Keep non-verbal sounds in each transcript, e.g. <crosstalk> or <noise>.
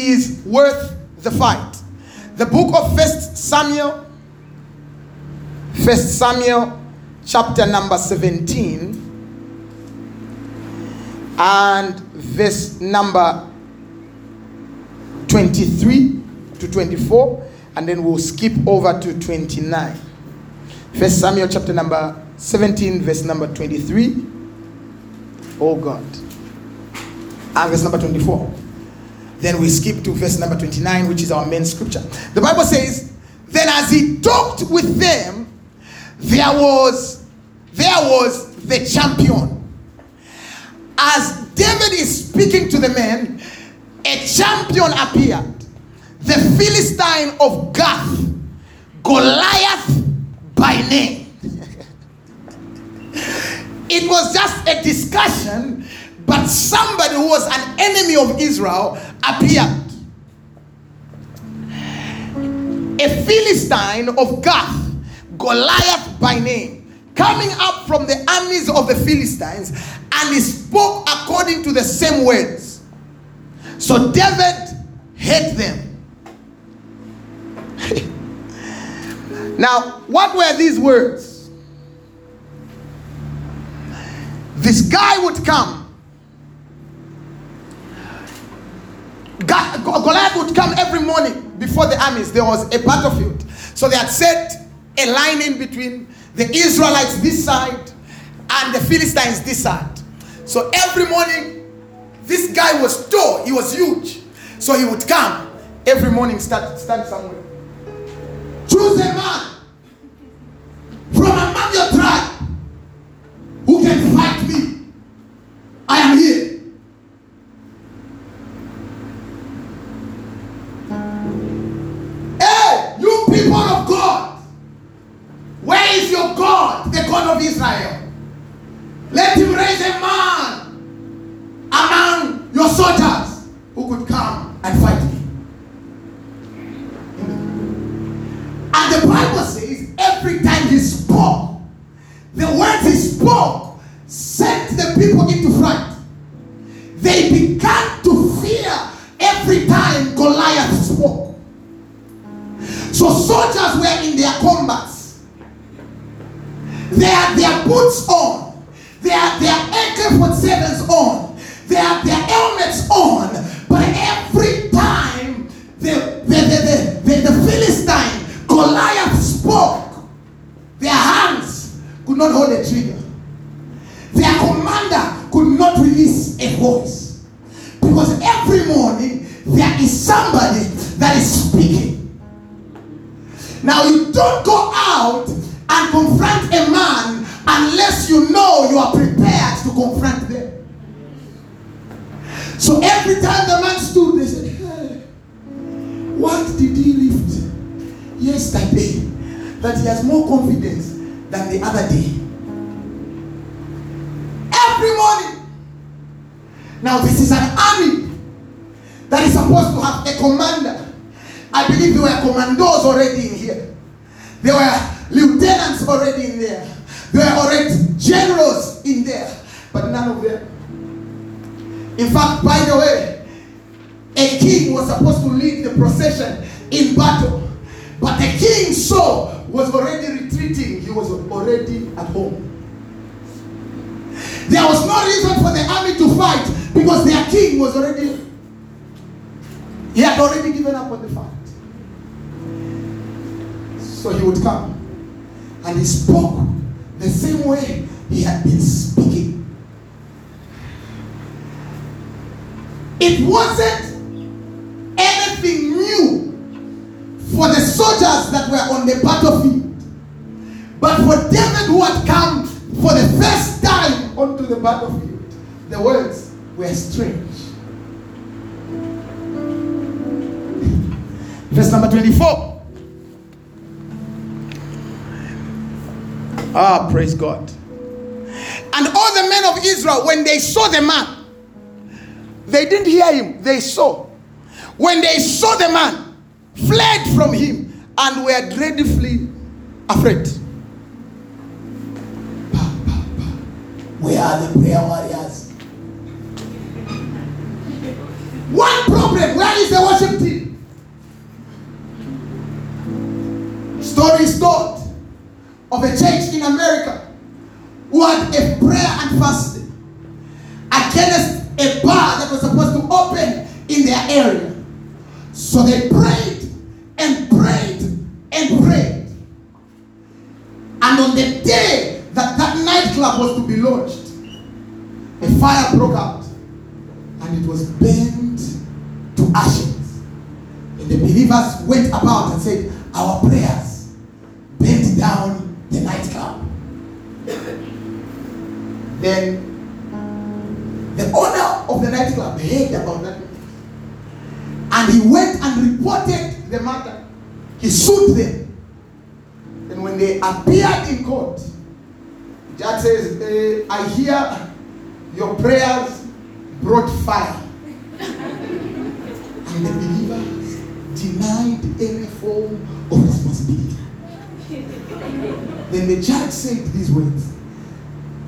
is worth the fight. The book of First Samuel, First Samuel, chapter number 17, and verse number 23 to 24, and then we'll skip over to 29. First Samuel chapter number 17, verse number 23. Oh God. And verse number 24. Then we skip to verse number 29, which is our main scripture. The Bible says, Then as he talked with them, there was there was the champion. As David is speaking to the men, a champion appeared. The Philistine of Gath, Goliath by name. <laughs> it was just a discussion, but somebody who was an enemy of Israel appeared. A Philistine of Gath, Goliath by name, coming up from the armies of the Philistines, and he spoke according to the same words. So David hate them. <laughs> now, what were these words? This guy would come. Ga- Go- Goliath would come every morning before the armies. There was a battlefield. So they had set a line in between the Israelites this side and the Philistines this side. So every morning, this guy was tall, he was huge. So he would come every morning, start stand somewhere. Choose a man from among your tribe who can fight me. I am here. So soldiers were in their combats. They had their boots on. They had their AK-47s on. They had their helmets on. But every time the, the, the, the, the, Philistine, Goliath spoke, their hands could not hold a Now you don't go out and confront a man unless you know you are prepared to confront them. So every time the man stood, they said, hey, What did he lift yesterday that he has more confidence than the other day? Every morning. Now, this is an army that is supposed to have a commander. I believe there were commandos already in here. There were lieutenants already in there. There were already generals in there. But none of them. In fact, by the way, a king was supposed to lead the procession in battle. But the king Saul was already retreating. He was already at home. There was no reason for the army to fight because their king was already, he had already given up on the fight. So he would come and he spoke the same way he had been speaking. It wasn't anything new for the soldiers that were on the battlefield. But for David, who had come for the first time onto the battlefield, the words were strange. <laughs> Verse number 24. Ah, praise God. And all the men of Israel, when they saw the man, they didn't hear him, they saw. When they saw the man, fled from him and were dreadfully afraid. Where are the prayer warriors? One problem, where is the worship team. Story is told of a church in America who had a prayer and fasting against a bar that was supposed to open in their area. So they prayed and prayed and prayed. And on the day that that nightclub was to be launched, a fire broke out and it was burned to ashes. And the believers went about and said, Our prayers bent down the night nightclub. then the owner of the nightclub heard about that. And he went and reported the matter. He sued them. And when they appeared in court, judge says, eh, I hear your prayers brought fire. and the believers denied any form of responsibility. Then the judge said these words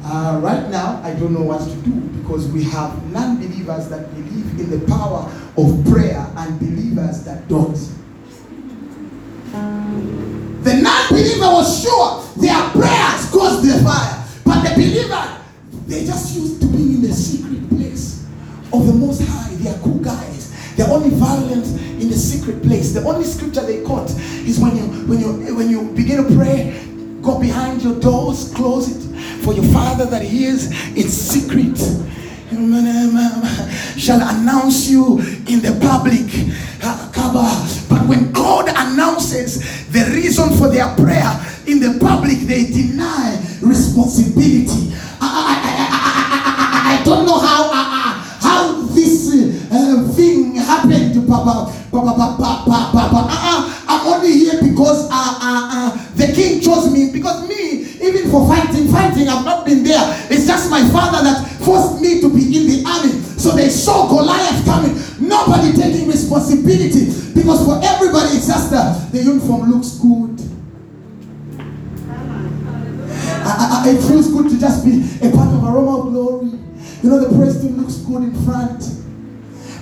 uh, right now, I don't know what to do because we have non believers that believe in the power of prayer and believers that don't. The non believer was sure their prayers caused the fire, but the believer, they just used to be in the secret place of the Most High. They are cool guys. They're only violent in the secret place. The only scripture they quote is when you when you when you begin to pray, go behind your doors, close it for your father that hears in secret shall announce you in the public. But when God announces the reason for their prayer in the public, they deny responsibility. I, I, I, I don't know how how this uh, thing happened, Papa. Papa, Papa, Papa. Uh, Only here because uh, uh, uh, the king chose me. Because me, even for fighting, fighting, I've not been there. It's just my father that forced me to be in the army. So they saw Goliath coming. Nobody taking responsibility. Because for everybody, it's just that the uniform looks good. I, I, it feels good to just be a part of aroma of glory. You know, the president looks good in front.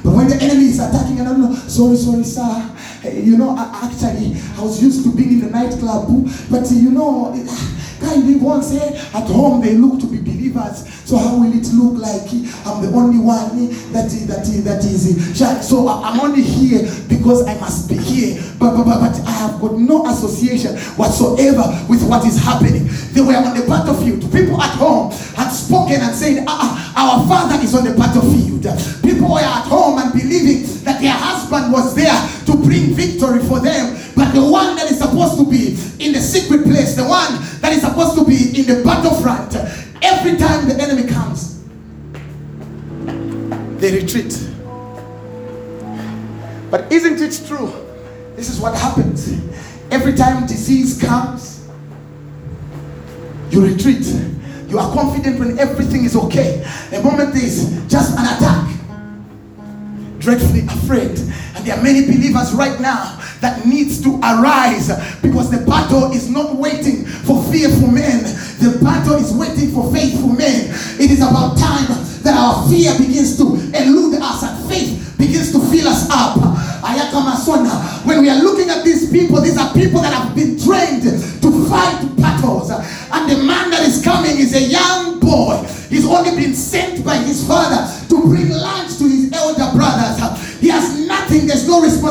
But when the enemy is attacking, and I don't know, sorry, sorry, sir. You know, actually, I was used to being in the nightclub, but you know, kindly once say at home they look to be believers. So how will it look like I'm the only one that that that is? So I'm only here because I must be here, but but, but I have got no association whatsoever with what is happening. They were on the battlefield. People at home had spoken and said, ah, our father is on the battlefield. People were at home and believing that their husband was there to bring victory for them. But the one that is supposed to be in the secret place, the one that is supposed to be in the battlefront, every time the enemy comes, they retreat. But isn't it true? This is what happens. Every time disease comes, you retreat. You are confident when everything is okay. The moment is just an attack, dreadfully afraid. And there are many believers right now that needs to arise because the battle is not waiting for fearful men. The battle is waiting for faithful men. It is about time that our fear begins to elude us and faith begins to fill us up. When we are looking at these people, these are people that have been trained to fight battles. And the man that is coming is a young boy. He's only been sent by his father to bring lunch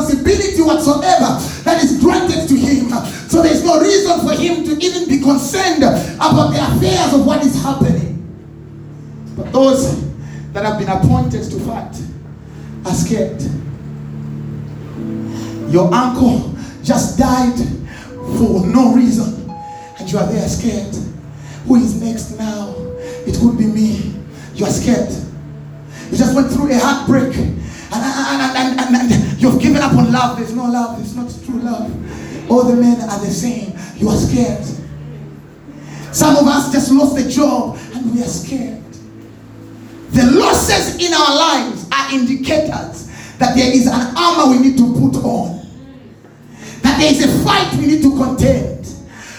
responsibility whatsoever that is granted to him. So there's no reason for him to even be concerned about the affairs of what is happening. But those that have been appointed to fight are scared. Your uncle just died for no reason, and you are there scared. Who is next now? It could be me. You are scared. You just went through a heartbreak, and, and, and, and, you've given up on love. There's no love, it's not true love. All the men are the same. You are scared. Some of us just lost a job, and we are scared. The losses in our lives are indicators that there is an armor we need to put on. That there is a fight we need to contend.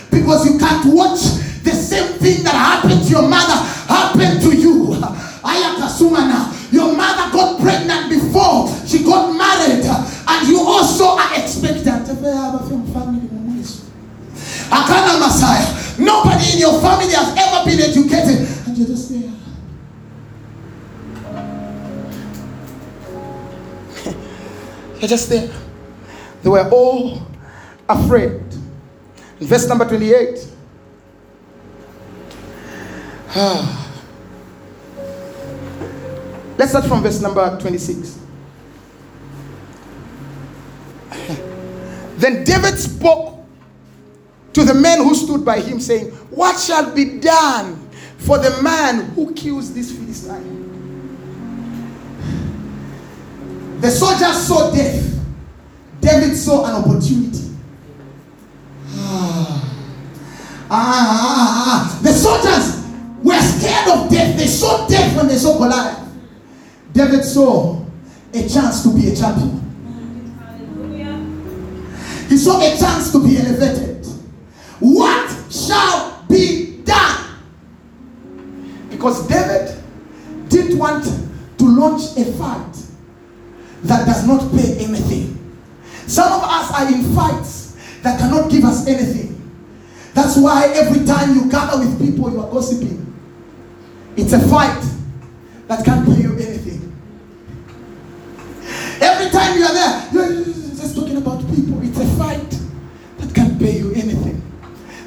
Because you can't watch the same thing that happened to your mother happen to you. Ayakasumana. Your mother got pregnant before she got married. And you also are expectant. Akana Messiah. Nobody in your family has ever been educated. And you're just there. <laughs> you're just there. They were all afraid. In verse number 28. <sighs> Ah. Let's start from verse number 26. <laughs> then David spoke to the men who stood by him, saying, What shall be done for the man who kills this Philistine? The soldiers saw death. David saw an opportunity. Ah. Ah, ah, ah, the soldiers were scared of death. They saw death when they saw Goliath. David saw a chance to be a champion. He saw a chance to be elevated. What shall be done? Because David didn't want to launch a fight that does not pay anything. Some of us are in fights that cannot give us anything. That's why every time you gather with people, you are gossiping. It's a fight that can't pay you anything. Every time you are there, you're just talking about people. It's a fight that can't pay you anything.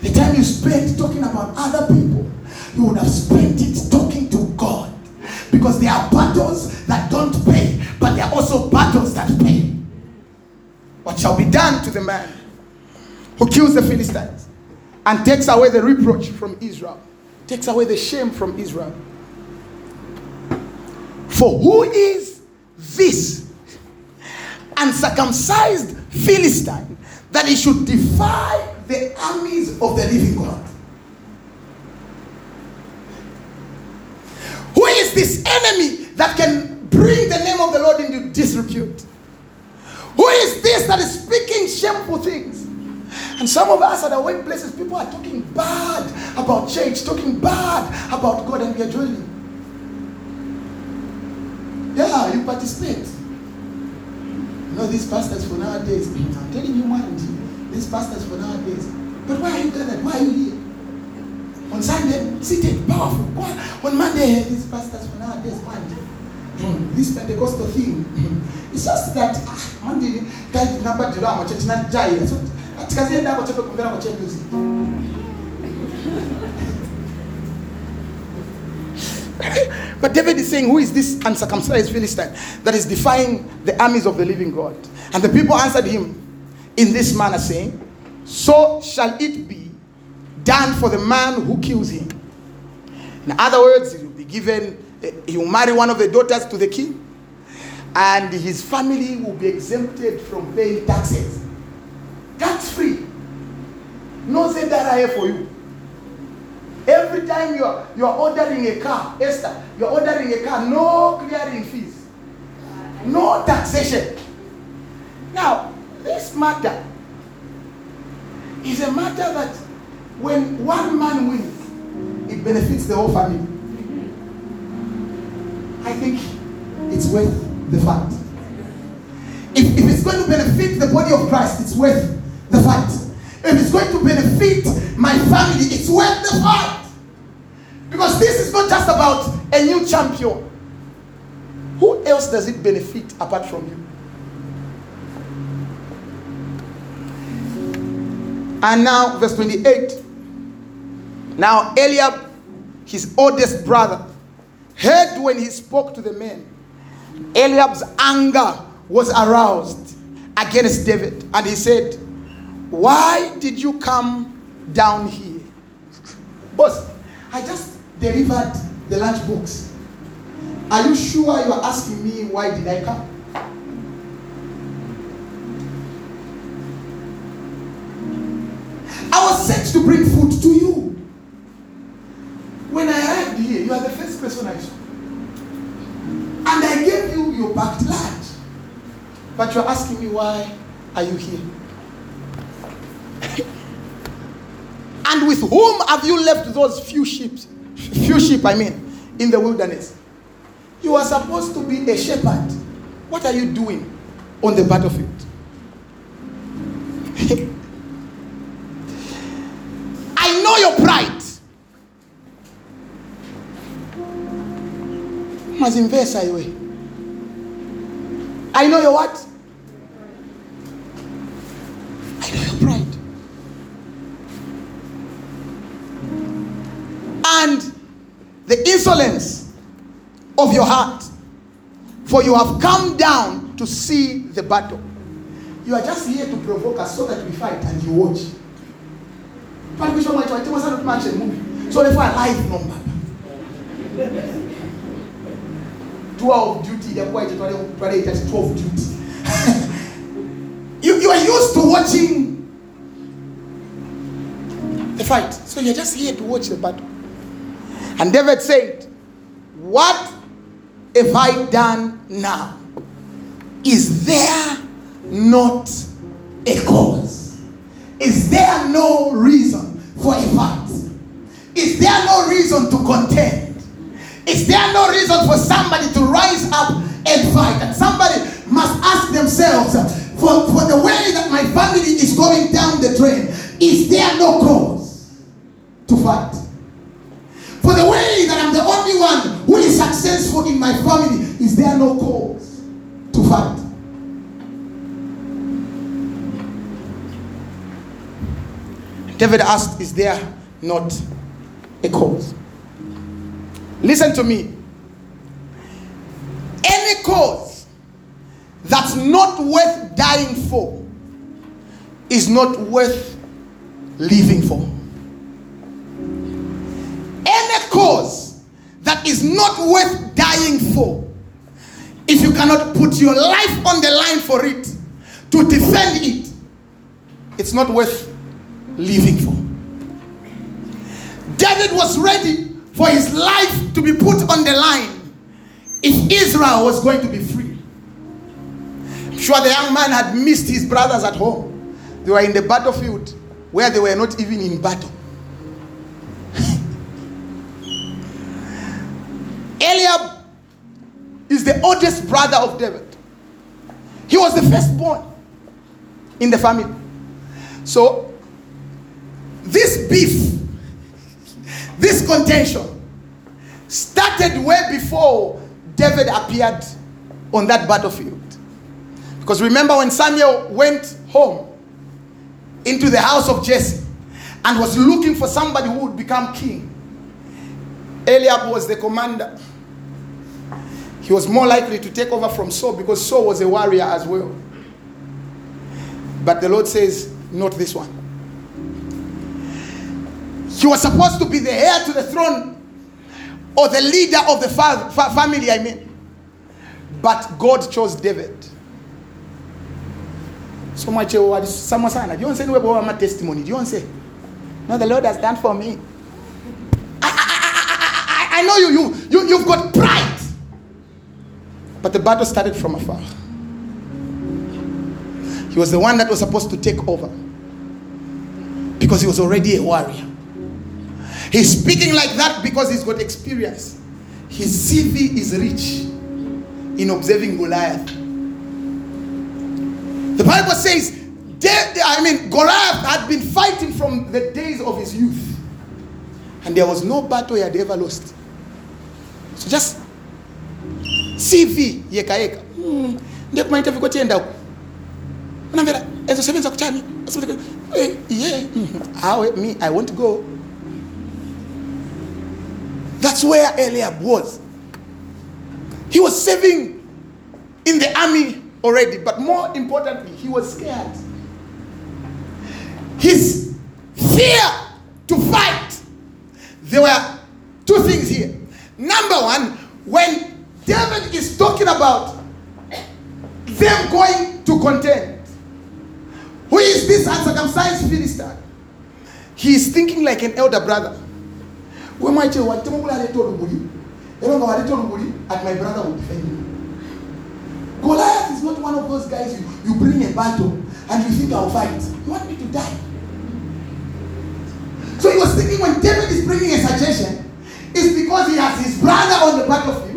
The time you spend talking about other people, you would have spent it talking to God. Because there are battles that don't pay, but there are also battles that pay. What shall be done to the man who kills the Philistines and takes away the reproach from Israel, takes away the shame from Israel? For who is this uncircumcised Philistine that he should defy the armies of the living God? Who is this enemy that can bring the name of the Lord into disrepute? Who is this that is speaking shameful things? And some of us at our workplaces, people are talking bad about church, talking bad about God, and we are joining. Yeah, you participate. You know, these pastors for nowadays, I'm telling you one, these pastors for nowadays. But why are you gathered? Why are you here? On Sunday, seated, powerful. On Monday, these pastors for nowadays, Monday. This Pentecostal thing. It's just that ah, Monday, guys, number drama, church not jai. So, atikazienda hapo chepe kumbera kwa church music. <laughs> But David is saying, Who is this uncircumcised Philistine that is defying the armies of the living God? And the people answered him in this manner, saying, So shall it be done for the man who kills him. In other words, he will be given, eh, he will marry one of the daughters to the king, and his family will be exempted from paying taxes. Tax free. No ZRA for you. Every time you are, you are ordering a car, Esther, you are ordering a car, no clearing fees, no taxation. Now, this matter is a matter that when one man wins, it benefits the whole family. I think it's worth the fight. If, if it's going to benefit the body of Christ, it's worth the fight. If it's going to benefit my family, it's worth the fight. Because this is not just about a new champion. Who else does it benefit apart from you? And now, verse 28. Now, Eliab, his oldest brother, heard when he spoke to the men. Eliab's anger was aroused against David, and he said, Why did you come down here? Boss, I just delivered the lunch box. Are you sure you are asking me why did I come? I was sent to bring food to you. When I arrived here, you are the first person I saw. And I gave you your packed lunch. But you're asking me why are you here? <laughs> and with whom have you left those few sheep? Few sheep, I mean, in the wilderness. You are supposed to be a shepherd. What are you doing on the battlefield? <laughs> I know your pride. Mazimvesa iwe. I know your what? The insolence of your heart. For you have come down to see the battle. You are just here to provoke us so that we fight and you watch. So therefore live no mbaba. Tour of duty twale twale of duty. <laughs> You you are used to watching the fight. So you're just here to watch the battle and David said what have I done now is there not a cause is there no reason for a fight is there no reason to contend is there no reason for somebody to rise up and fight? And somebody must ask themselves, for, for the way that my family is going down the drain, is there no cause to fight? For the way that I'm the only one who is successful in my family, is there no cause to fight? David asked, Is there not a cause? Listen to me. Any cause that's not worth dying for is not worth living for. Is not worth dying for, if you cannot put your life on the line for it to defend it, it's not worth living for. David was ready for his life to be put on the line if Israel was going to be free. I'm sure the young man had missed his brothers at home. They were in the battlefield where they were not even in battle. Eliab is the oldest brother of David. He was the firstborn in the family. So, this beef, this contention, started way before David appeared on that battlefield. Because remember when Samuel went home into the house of Jesse and was looking for somebody who would become king, Eliab was the commander. He was more likely to take over from Saul because Saul was a warrior as well. But the Lord says, not this one. He was supposed to be the heir to the throne or the leader of the fa- fa- family, I mean. But God chose David. So much uh, someone sana. Don't say no my testimony. Don't say. No, the Lord has done for me. I, I, I, I know you, you, you, you've got pride. But the battle started from afar. He was the one that was supposed to take over. Because he was already a warrior. He's speaking like that because he's got experience. His CV is rich in observing Goliath. The Bible says, I mean, Goliath had been fighting from the days of his youth. And there was no battle he had ever lost. So just CV yeka yeka. Hmm. Ndio kuma interview kwa tienda huko. Unaambia ezo sevenza kuchani. Eh, yeah. Awe me I want to go. That's where Eliab was. He was serving in the army already, but more importantly, he was scared. His fear to fight. There were about them going to contend, who is this uncircumcised Philistine? He is thinking like an elder brother. we kula aleta oluguli era nga waleta oluguli at my brother will defend you. Goliath is not one of those guys you, you bring a battle and you think I'll fight. You want me to die. So he was thinking when David is bringing a suggestion it's because he has his brother on the battlefield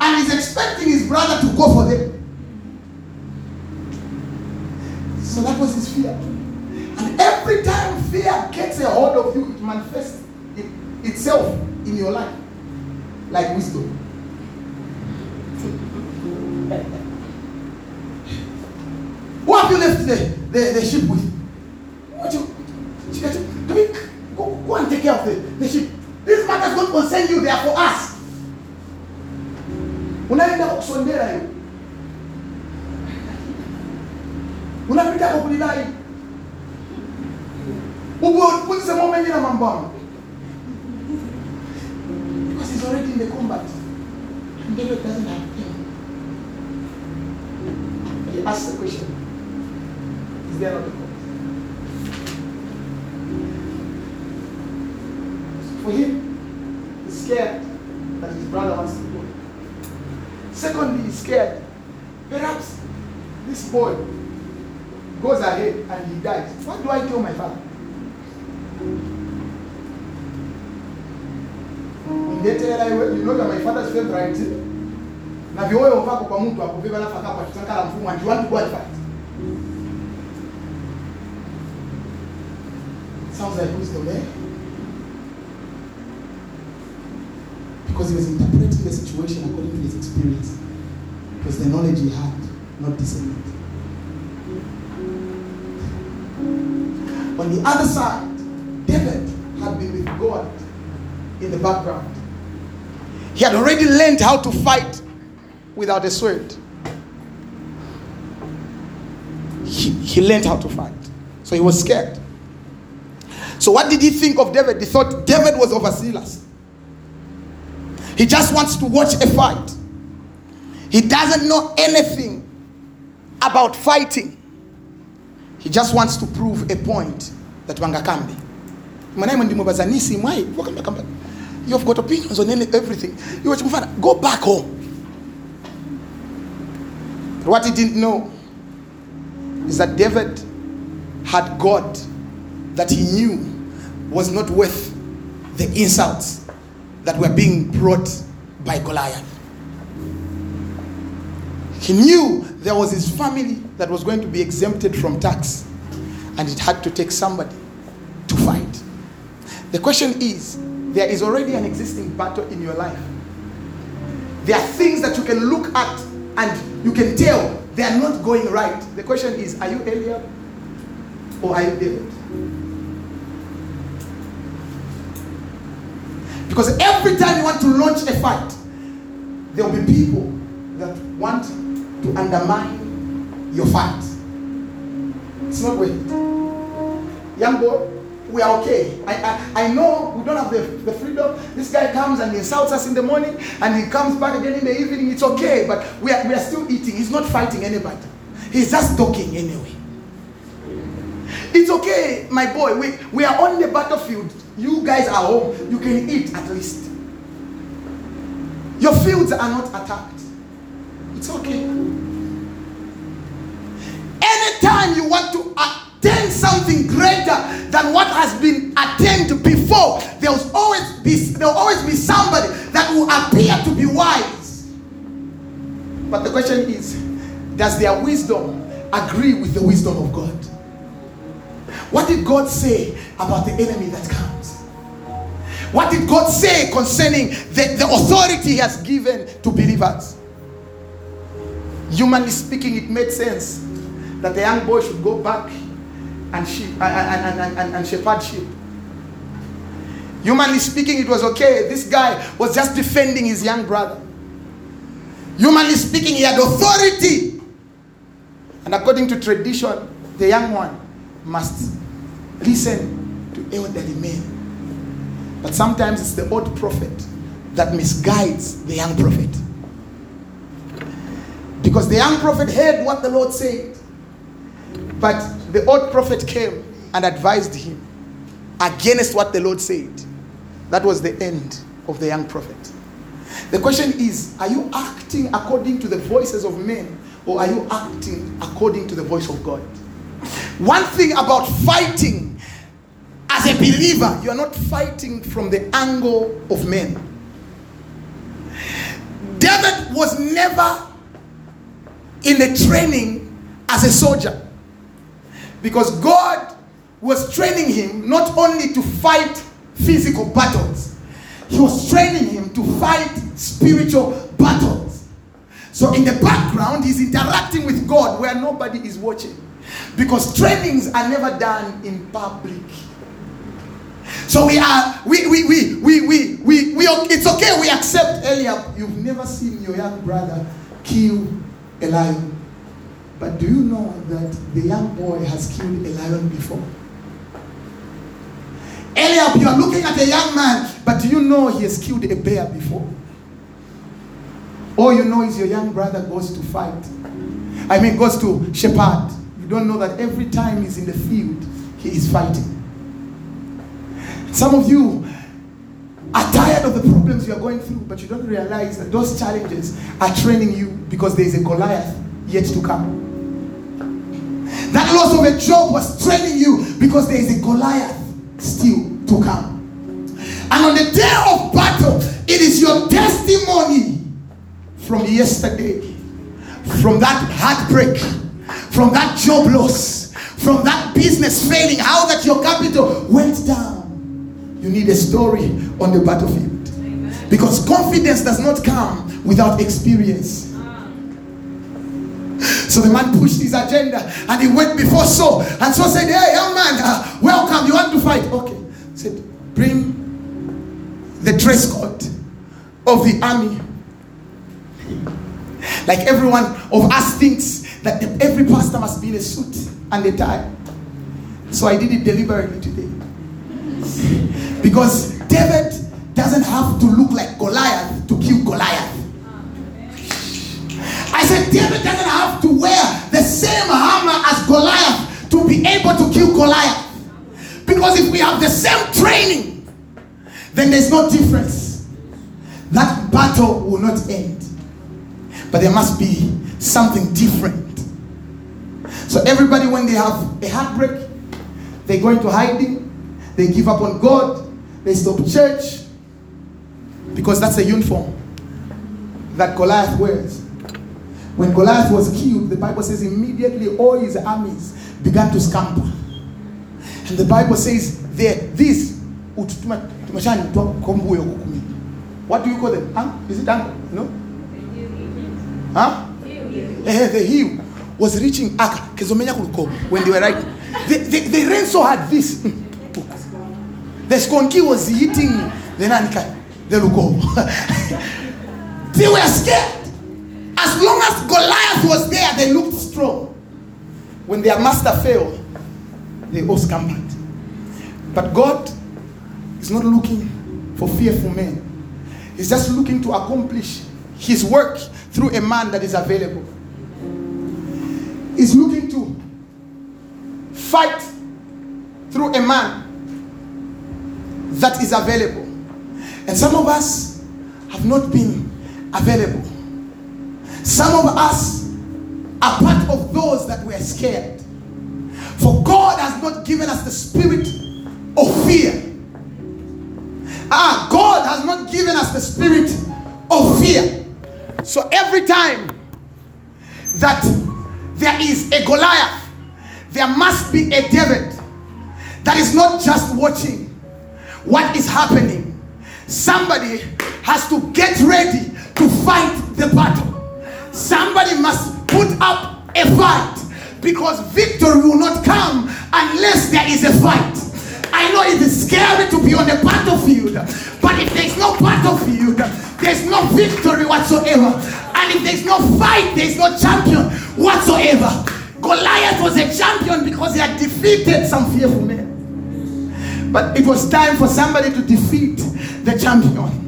and he's expecting his brother to go for them. So that was his fear. And every time fear gets a hold of you, it manifests it, itself in your life like wisdom. <laughs> Who have you left the, the, the sheep with? What you, you, you, go, go and take care of the, the sheep. This matters don't concern you, they are for us. Unaenda kusondela hiyo. Unapita kwa kulidai. Ubu kusema umenye na mambo hayo. Because he's already in the combat. And David doesn't have him. He the question. Is there not a God? For him, he's scared that his brother wants to. Secondly, he's scared. Perhaps this boy goes ahead and he dies. What do I tell my father? Ningetela iwe, you know you're my father's favorite. Sounds like wisdom, eh? Because he was interpreting the situation according to his experience. Because the knowledge he had, not discernment. On the other side, David had been with God in the background. He had already learned how to fight without a sword. He, he learned how to fight. So he was scared. So what did he think of David? He thought David was overzealous. He just wants to watch a fight. He doesn't know anything about fighting. He just wants to prove a point that wangakambi. Mwanae ndimubaza nisi mwai wakamba kamba. You've got opinions on any, everything. You watch mfana, go back home. But what he didn't know is that David had God that he knew was not worth the insults that were being brought by Goliath. He knew there was his family that was going to be exempted from tax, and it had to take somebody to fight. The question is there is already an existing battle in your life. There are things that you can look at and you can tell they are not going right. The question is are you Eliab or are you David? Because every time you want to launch a fight, there will be people that want to undermine your fight. It's not worth it. Young boy, we are okay. I, I, I know we don't have the, the freedom. This guy comes and insults us in the morning and he comes back again in the evening. It's okay, but we are, we are still eating. He's not fighting anybody. He's just talking anyway. It's okay, my boy. We, we are on the battlefield. You guys are home. You can eat at least. Your fields are not attacked. It's okay. Anytime you want to attain something greater than what has been attained before, there'll always be there'll always be somebody that will appear to be wise. But the question is, does their wisdom agree with the wisdom of God? What did God say about the enemy that comes? What did God say concerning the, the authority He has given to believers? Humanly speaking, it made sense that the young boy should go back and sheep and, and, and, and, shepherd sheep. Humanly speaking, it was okay. This guy was just defending his young brother. Humanly speaking, he had authority. And according to tradition, the young one must listen to elderly men. But sometimes it's the old prophet that misguides the young prophet. Because the young prophet heard what the Lord said. But the old prophet came and advised him against what the Lord said. That was the end of the young prophet. The question is are you acting according to the voices of men or are you acting according to the voice of God? One thing about fighting as a believer, you are not fighting from the angle of men. David was never in the training as a soldier because God was training him not only to fight physical battles, He was training him to fight spiritual battles. So, in the background, he's interacting with God where nobody is watching. Because trainings are never done in public. So we are, we, we, we, we, we, we, we, it's okay, we accept Eliab. You've never seen your young brother kill a lion. But do you know that the young boy has killed a lion before? Eliab, you are looking at a young man, but do you know he has killed a bear before? All you know is your young brother goes to fight. I mean, goes to shepherd. You don't know that every time he's in the field, he is fighting. Some of you are tired of the problems you are going through, but you don't realize that those challenges are training you because there is a Goliath yet to come. That loss of a job was training you because there is a Goliath still to come. And on the day of battle, it is your testimony from yesterday, from that heartbreak, from that job loss, from that business failing, how that your capital went down. You need a story on the battlefield. Amen. Because confidence does not come without experience. So the man pushed his agenda and he went before Saul. And Saul said, Hey, young man, uh, welcome. You want to fight? Okay. Said, Bring the dress code of the army. Like everyone of us thinks that every pastor must be in a suit and a tie. So I did it deliberately today. Because David doesn't have to look like Goliath to kill Goliath. I said, David doesn't have to wear the same armor as Goliath to be able to kill Goliath. Because if we have the same training, then there's no difference. That battle will not end. But there must be something different. So everybody, when they have a heartbreak, they go into hiding, they give up on God, they stop church, because that's a uniform that Goliath wears. When Goliath was killed, the Bible says immediately all his armies began to scamper. And the Bible says there, this what do you call them? Huh? Is it uncle? No? Huh? Eh, the heel was reaching Aka. When they were right. They, they, they ran so hard this. The skonki was eating the nanika. They look They were scared. As long as Goliath was there, they looked strong. When their master failed, they all scampered. But God is not looking for fearful men. He's just looking to accomplish his work through a man that is available. He's looking to fight through a man that is available. And some of us have not been available. Some of us are part of those that were scared. For God has not given us the spirit of fear. Ah, God has not given us the spirit of fear. So every time that there is a Goliath, there must be a David that is not just watching what is happening. Somebody has to get ready to fight the battle. Somebody must put up a fight because victory will not come unless there is a fight. I know it is scary to be on the battlefield, but if there's no battlefield, there's no victory whatsoever. And if there's no fight, there's no champion whatsoever. Goliath was a champion because he had defeated some fearful men. But it was time for somebody to defeat the champion.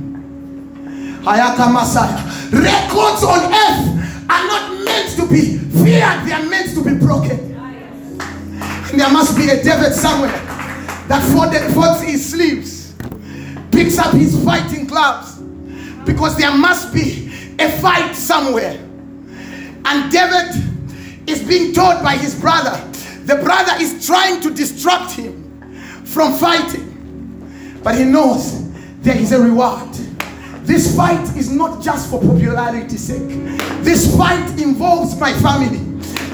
Hayaka. Records on earth are not meant to be feared, they are meant to be broken. And there must be a David somewhere that folds his sleeves, picks up his fighting gloves, because there must be a fight somewhere. And David is being told by his brother, the brother is trying to distract him from fighting. But he knows there is a reward. This fight is not just for popularity's sake. This fight involves my family.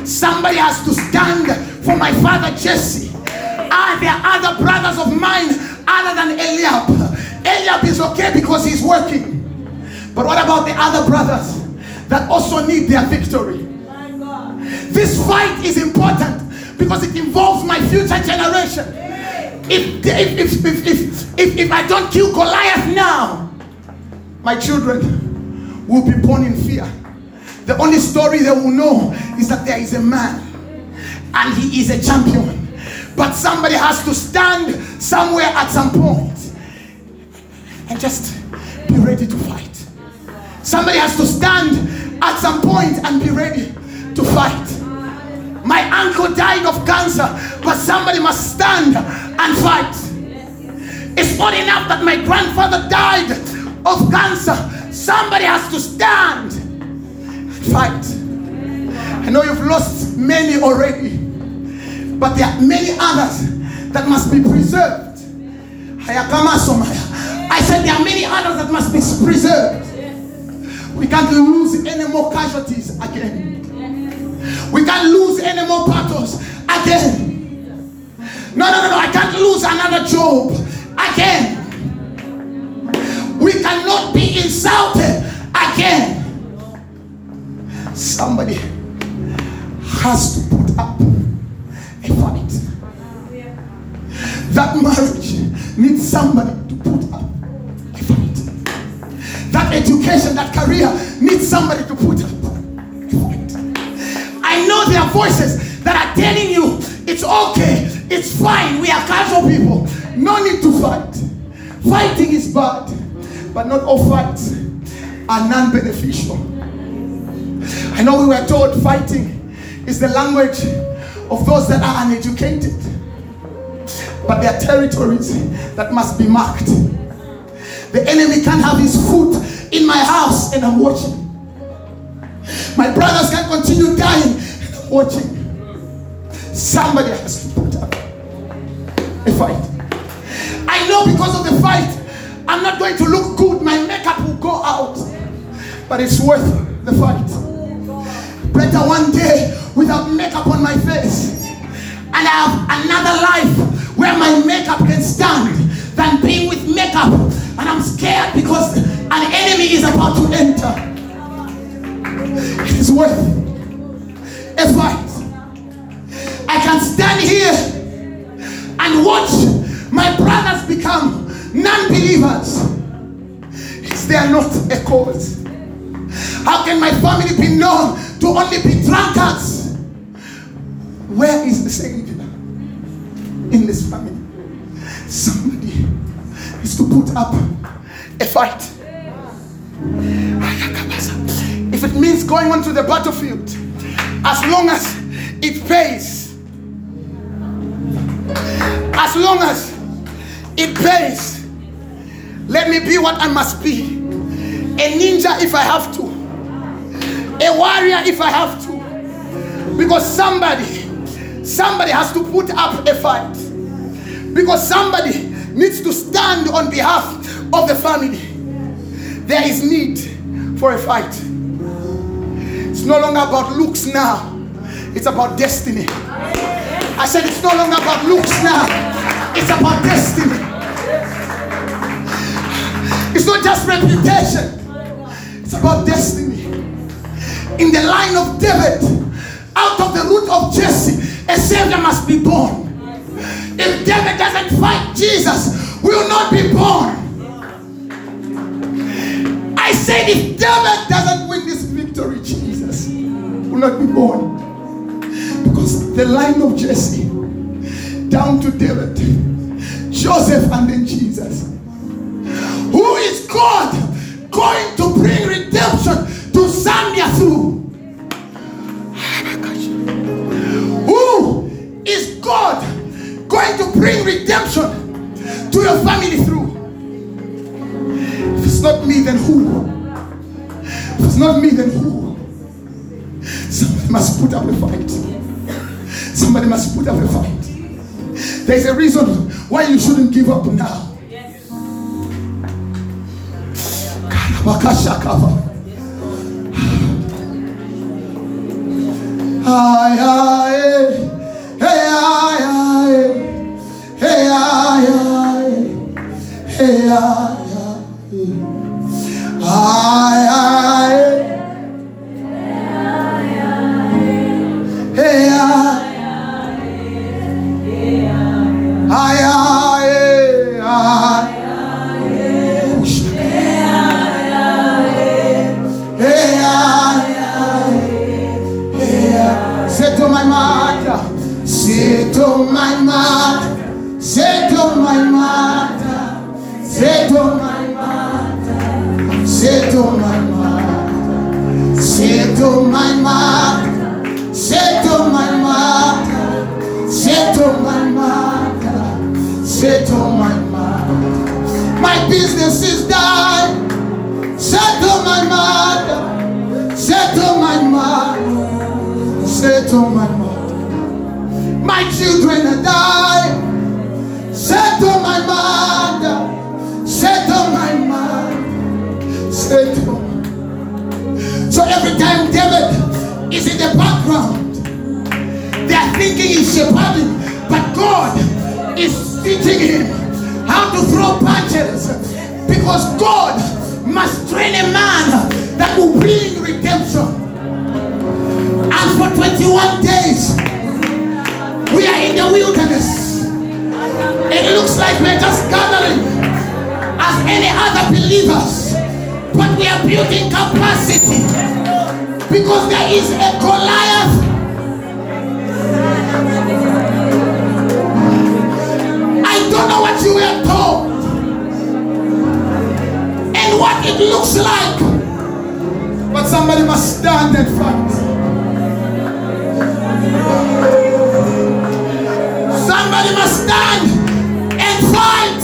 Somebody has to stand for my father Jesse. Are there other brothers of mine other than Eliab? Eliab is okay because he's working. But what about the other brothers that also need their victory? This fight is important because it involves my future generation. If, if, if, if, if, I don't kill Goliath now, my children will be born in fear. The only story they will know is that there is a man and he is a champion. But somebody has to stand somewhere at some point and just be ready to fight. Somebody has to stand at some point and be ready to fight. My uncle died of cancer, but somebody must stand and fight. It's not enough that my grandfather died of cancer. Somebody has to stand and fight. I know you've lost many already, but there are many others that must be preserved. I said there are many others that must be preserved. We can't lose any more casualties again. We can't lose any more battles again. No, no, no, no. I can't lose another Job again. We cannot be insulted again. Somebody has to put up a fight. That marriage needs somebody to put up a fight. That education, that career needs somebody to put up I know there are voices that are telling you it's okay, it's fine, we are casual people. No need to fight. Fighting is bad, but not all fights are non beneficial. I know we were told fighting is the language of those that are uneducated, but there are territories that must be marked. The enemy can't have his foot in my house and I'm watching. My brothers can continue dying watching. Somebody has to put up a fight. I know because of the fight, I'm not going to look good. My makeup will go out. But it's worth the fight. Better one day without makeup on my face. And I have another life where my makeup can stand than being with makeup. And I'm scared because an enemy is about to enter. It is worth a fight. I can stand here and watch my brothers become non believers. Is there not a cause? How can my family be known to only be drunkards? Where is the Savior in this family? Somebody is to put up a fight. If it means going onto the battlefield, as long as it pays. As long as it pays. Let me be what I must be. A ninja if I have to. A warrior if I have to. Because somebody, somebody has to put up a fight. Because somebody needs to stand on behalf of the family. There is need for a fight. It's no longer about looks now, it's about destiny. I said it's no longer about looks now, it's about destiny. It's not just reputation, it's about destiny. In the line of David, out of the root of Jesse, a savior must be born. If David doesn't fight, Jesus will not be born. I said, if David doesn't win this victory, Jesus will not be born. Because the line of Jesse down to David, Joseph, and then Jesus. Who is God going to bring redemption to Zambia through? Who is God going to bring redemption to your family through? Not me, then who? Somebody must put up a fight. Somebody must put up a fight. There's a reason why you shouldn't give up now. Ay, ay, hey, ay, Settle my matter, settle my matter, settle my matter, settle my matter, settle my matter, settle my matter, settle my matter, settle my matter. My business is done. Settle my matter, My children dying. Settle my mother. Settle my mind. Settle. So every time David is in the background, they are thinking he's shepherding, but God is teaching him how to throw punches because God must train a man that will bring redemption. And for 21 days, we are in the wilderness. It looks like we're just gathering as any other believers, but we are building capacity because there is a Goliath. I don't know what you were told and what it looks like, but somebody must stand and fight. Somebody must stand and fight.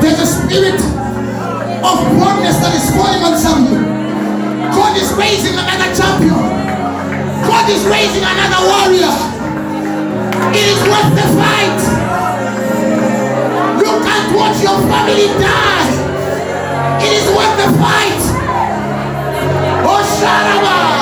There's a spirit of progress that is falling on some you. God is raising another champion. God is raising another warrior. It is worth the fight. You can't watch your family die. It is worth the fight. Oh, Sharaba.